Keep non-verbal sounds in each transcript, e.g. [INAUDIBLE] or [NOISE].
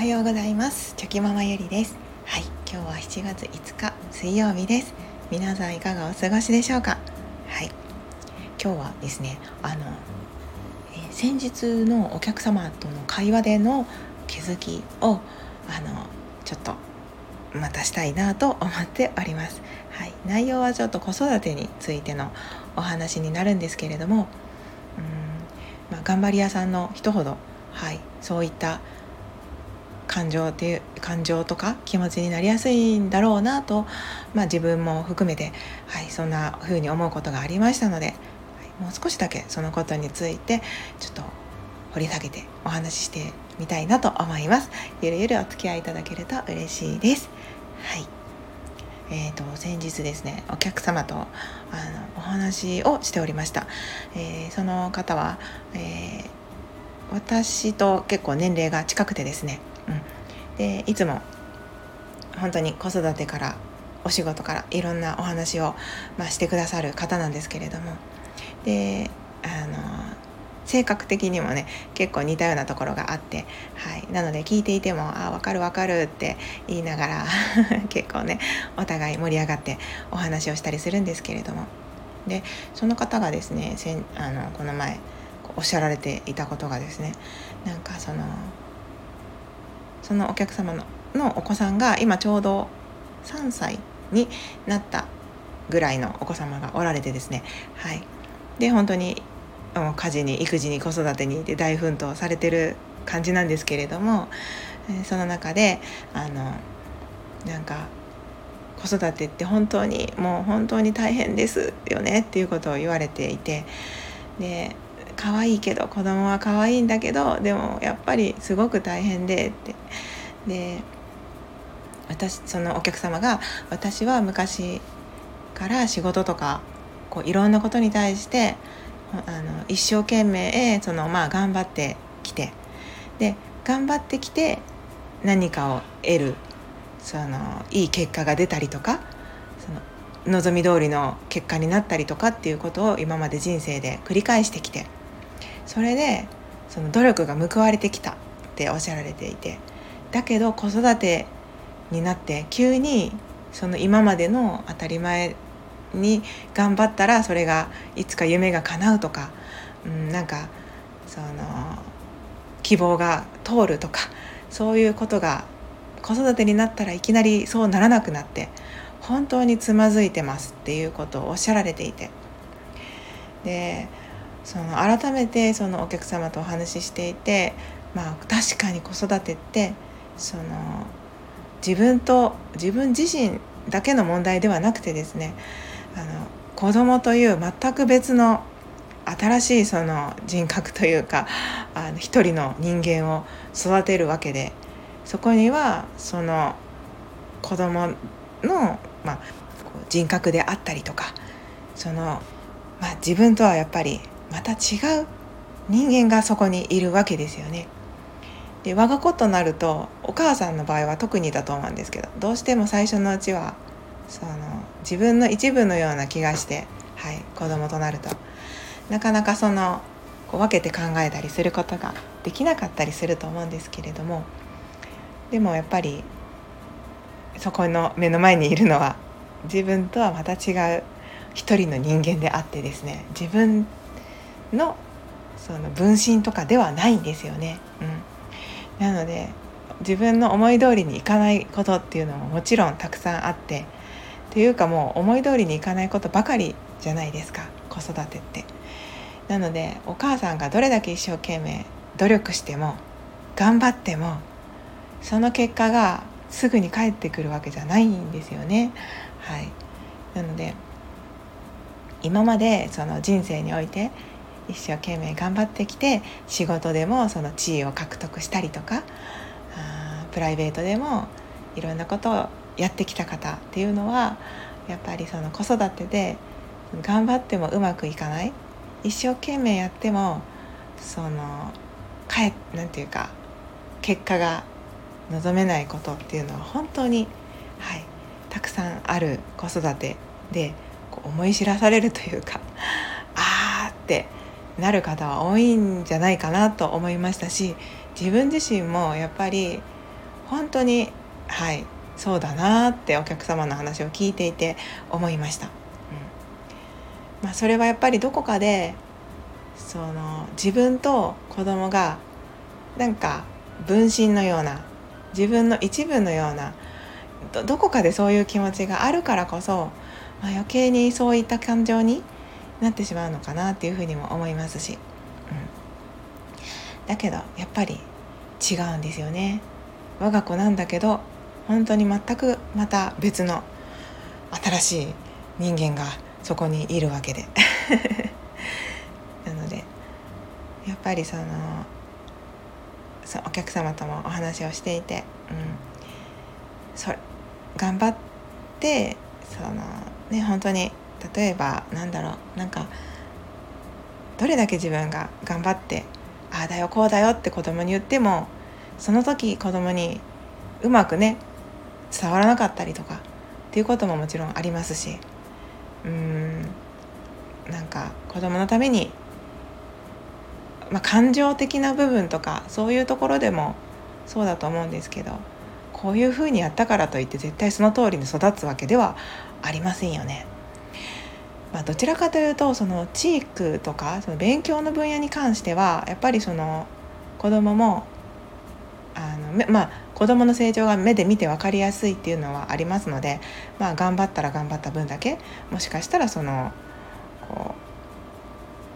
はようございます。チョキママゆりです。はい今日は7月5日水曜日です。皆さんいかがお過ごしでしょうか？はい今日はですねあの、えー、先日のお客様との会話での気づきをあのちょっとまたしたいなと思っております。はい、内容はちょっと子育てについてのお話になるんですけれども、うんまあ、頑張り屋さんの人ほど、はい、そういった感情っていう感情とか気持ちになりやすいんだろうなと、まあ、自分も含めて、はい、そんな風に思うことがありましたので、はい、もう少しだけそのことについてちょっと掘り下げてお話ししてみたいなと思います。ゆるゆるお付き合いいただけると嬉しいです。はい。えーと、先日ですねお客様とあのお話をしておりました、えー、その方は、えー、私と結構年齢が近くてですねうん、でいつも本当に子育てからお仕事からいろんなお話を、まあ、してくださる方なんですけれども。であの性格的にもね結構似たようなところがあって、はい、なので聞いていても「あ分かる分かる」って言いながら [LAUGHS] 結構ねお互い盛り上がってお話をしたりするんですけれども。でその方がですねせんあのこの前おっしゃられていたことがですねなんかそのそのお客様ののお子さんが今ちょうど3歳になったぐらいのお子様がおられてですね。はい。で本当に家事に育児に子育てにで大奮闘されてる感じなんですけれどもその中であのなんか子育てって本当にもう本当に大変ですよねっていうことを言われていてで可愛いけど子供は可愛いんだけどでもやっぱりすごく大変でって。で私そのお客様が私は昔から仕事とかこういろんなことに対してあの一生懸命その、まあ、頑張ってきて。で頑張ってきて何かを得るそのいい結果が出たりとかその望み通りの結果になったりとかっていうことを今まで人生で繰り返してきて。それでその努力が報われてきたっておっしゃられていてだけど子育てになって急にその今までの当たり前に頑張ったらそれがいつか夢が叶うとか、うん、なんかその希望が通るとかそういうことが子育てになったらいきなりそうならなくなって本当につまずいてますっていうことをおっしゃられていて。でその改めてそのお客様とお話ししていてまあ確かに子育てってその自分と自分自身だけの問題ではなくてですねあの子供という全く別の新しいその人格というかあの一人の人間を育てるわけでそこにはその子供の、まあ、人格であったりとかその、まあ、自分とはやっぱりまた違う人間がそこにいるわけですよね。で我が子となるとお母さんの場合は特にだと思うんですけどどうしても最初のうちはその自分の一部のような気がして、はい、子供となるとなかなかそのこう分けて考えたりすることができなかったりすると思うんですけれどもでもやっぱりそこの目の前にいるのは自分とはまた違う一人の人間であってですね自分のその分身とかではないんですよね。うん、なので自分の思い通りにいかないことっていうのももちろんたくさんあってっていうかもう思い通りにいかないことばかりじゃないですか子育てって。なのでお母さんがどれだけ一生懸命努力しても頑張ってもその結果がすぐに返ってくるわけじゃないんですよね。はい、なので今までその人生において一生懸命頑張ってきて仕事でもその地位を獲得したりとかあプライベートでもいろんなことをやってきた方っていうのはやっぱりその子育てで頑張ってもうまくいかない一生懸命やってもそのかえなんていうか結果が望めないことっていうのは本当に、はい、たくさんある子育てでこう思い知らされるというか [LAUGHS] ああってなる方は多いんじゃないかなと思いましたし自分自身もやっぱり本当にはいそうだなってお客様の話を聞いていて思いました。うんまあ、それはやっぱりどこかでその自分と子供がなんか分身のような自分の一部のようなどこかでそういう気持ちがあるからこそ、まあ、余計にそういった感情になってしまうのかなっていうふうにも思いますし、うん、だけどやっぱり違うんですよね。我が子なんだけど本当に全くまた別の新しい人間がそこにいるわけで。[LAUGHS] なのでやっぱりそのお客様ともお話をしていて、うん、そ頑張ってそのね本当に例えばなんだろうなんかどれだけ自分が頑張ってああだよこうだよって子供に言ってもその時子供にうまくね伝わらなかったりとかっていうことももちろんありますしうーんなんか子供のために、まあ、感情的な部分とかそういうところでもそうだと思うんですけどこういうふうにやったからといって絶対その通りに育つわけではありませんよね。まあ、どちらかというとそのチークとかその勉強の分野に関してはやっぱりその子供もあのまあ子供の成長が目で見て分かりやすいっていうのはありますので、まあ、頑張ったら頑張った分だけもしかしたらそのこ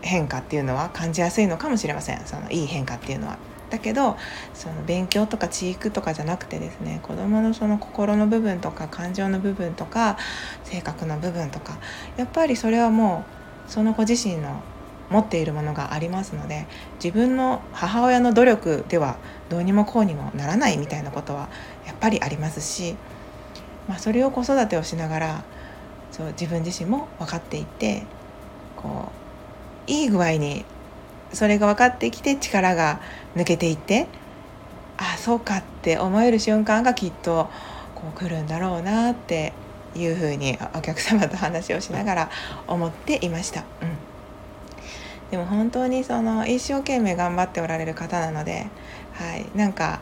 う変化っていうのは感じやすいのかもしれませんそのいい変化っていうのは。だけどその勉強とか知育とかじゃなくてですね子どものその心の部分とか感情の部分とか性格の部分とかやっぱりそれはもうその子自身の持っているものがありますので自分の母親の努力ではどうにもこうにもならないみたいなことはやっぱりありますし、まあ、それを子育てをしながらそう自分自身も分かっていってこういい具合にそれが分かってきて力が抜けていってあそうかって思える瞬間がきっとこう来るんだろうなっていうふうにお客様と話をしながら思っていました。うんでも本当にその一生懸命頑張っておられる方なので、はい、なんか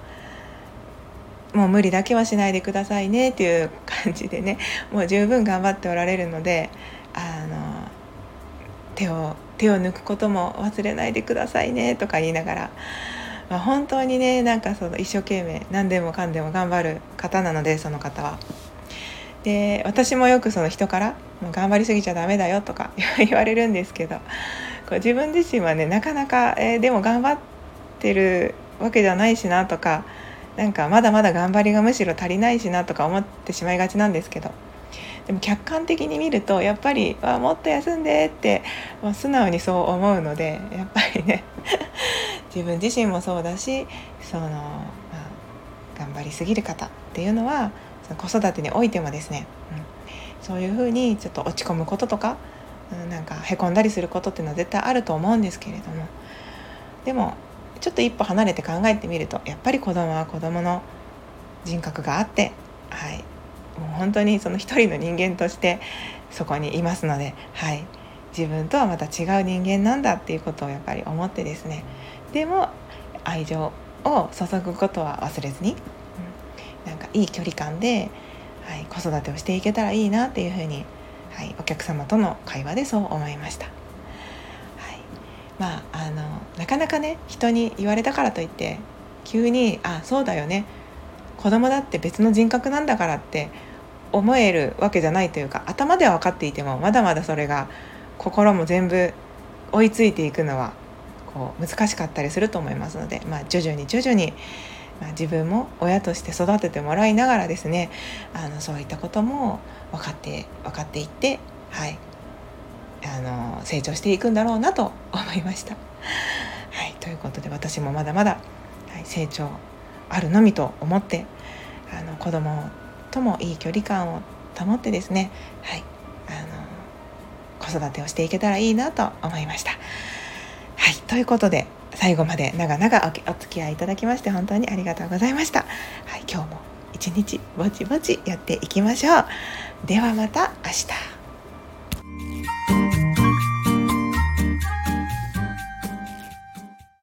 もう無理だけはしないでくださいねっていう感じでねもう十分頑張っておられるのであの手を手を抜くことも忘れないでくださいねとか言いながら、まあ、本当にねなんかその一生懸命何でもかんでも頑張る方なのでその方は。で私もよくその人から「もう頑張りすぎちゃダメだよ」とか [LAUGHS] 言われるんですけどこう自分自身はねなかなか、えー、でも頑張ってるわけじゃないしなとかなんかまだまだ頑張りがむしろ足りないしなとか思ってしまいがちなんですけどでも客観的に見るとやっぱりあもっと休んでって、まあ、素直にそう思うのでやっぱりね [LAUGHS] 自分自身もそうだしその、まあ、頑張りすぎる方っていうのはその子育てにおいてもですね、うん、そういうふうにちょっと落ち込むこととか、うん、なんかへこんだりすることっていうのは絶対あると思うんですけれどもでもちょっと一歩離れて考えてみるとやっぱり子供は子供の人格があって、はい、もう本当にその一人の人間としてそこにいますので、はい、自分とはまた違う人間なんだっていうことをやっぱり思ってですね。でも愛情を注ぐことは忘れずに、うん、なんかいい距離感で、はい、子育てをしていけたらいいなっていうふうに、はい、お客様との会話でそう思いました。はい、まああのなかなかね人に言われたからといって急に「あそうだよね子供だって別の人格なんだからって思えるわけじゃないというか頭では分かっていてもまだまだそれが心も全部追いついていくのはこう難しかったりすると思いますので、まあ、徐々に徐々に、まあ、自分も親として育ててもらいながらですねあのそういったことも分かって分かっていってはいあの成長していくんだろうなと思いました。はい、ということで私もまだまだ、はい、成長あるのみと思ってあの子供ともいい距離感を保ってですね、はい、あの子育てをしていけたらいいなと思いました。はい、ということで最後まで長々お付き合いいただきまして本当にありがとうございました。はい、今日も一日ぼちぼちやっていきましょう。ではまた明日。